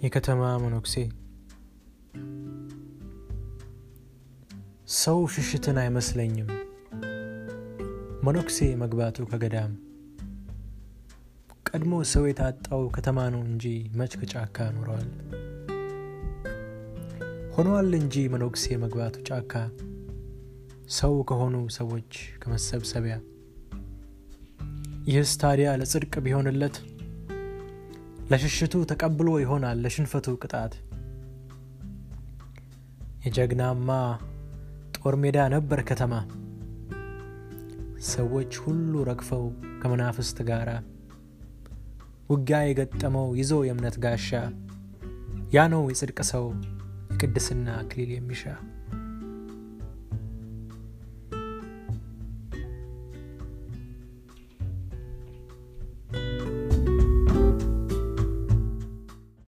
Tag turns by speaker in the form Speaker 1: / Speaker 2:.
Speaker 1: የከተማ መነኩሴ። ሰው ሽሽትን አይመስለኝም። መነኩሴ መግባቱ ከገዳም። ቀድሞ ሰው የታጣው ከተማ ነው እንጂ መች ከጫካ ኖረዋል ሆኗል እንጂ መነኩሴ መግባቱ ጫካ። ሰው ከሆኑ ሰዎች ከመሰብሰቢያ። ይህስ ታዲያ ለጽድቅ ቢሆንለት ለሽሽቱ ተቀብሎ ይሆናል ለሽንፈቱ ቅጣት። የጀግናማ ጦር ሜዳ ነበር ከተማ። ሰዎች ሁሉ ረግፈው ከመናፍስት ጋራ። ውጊያ የገጠመው ይዞ የእምነት ጋሻ። ያ ነው የጽድቅ ሰው የቅድስና አክሊል የሚሻ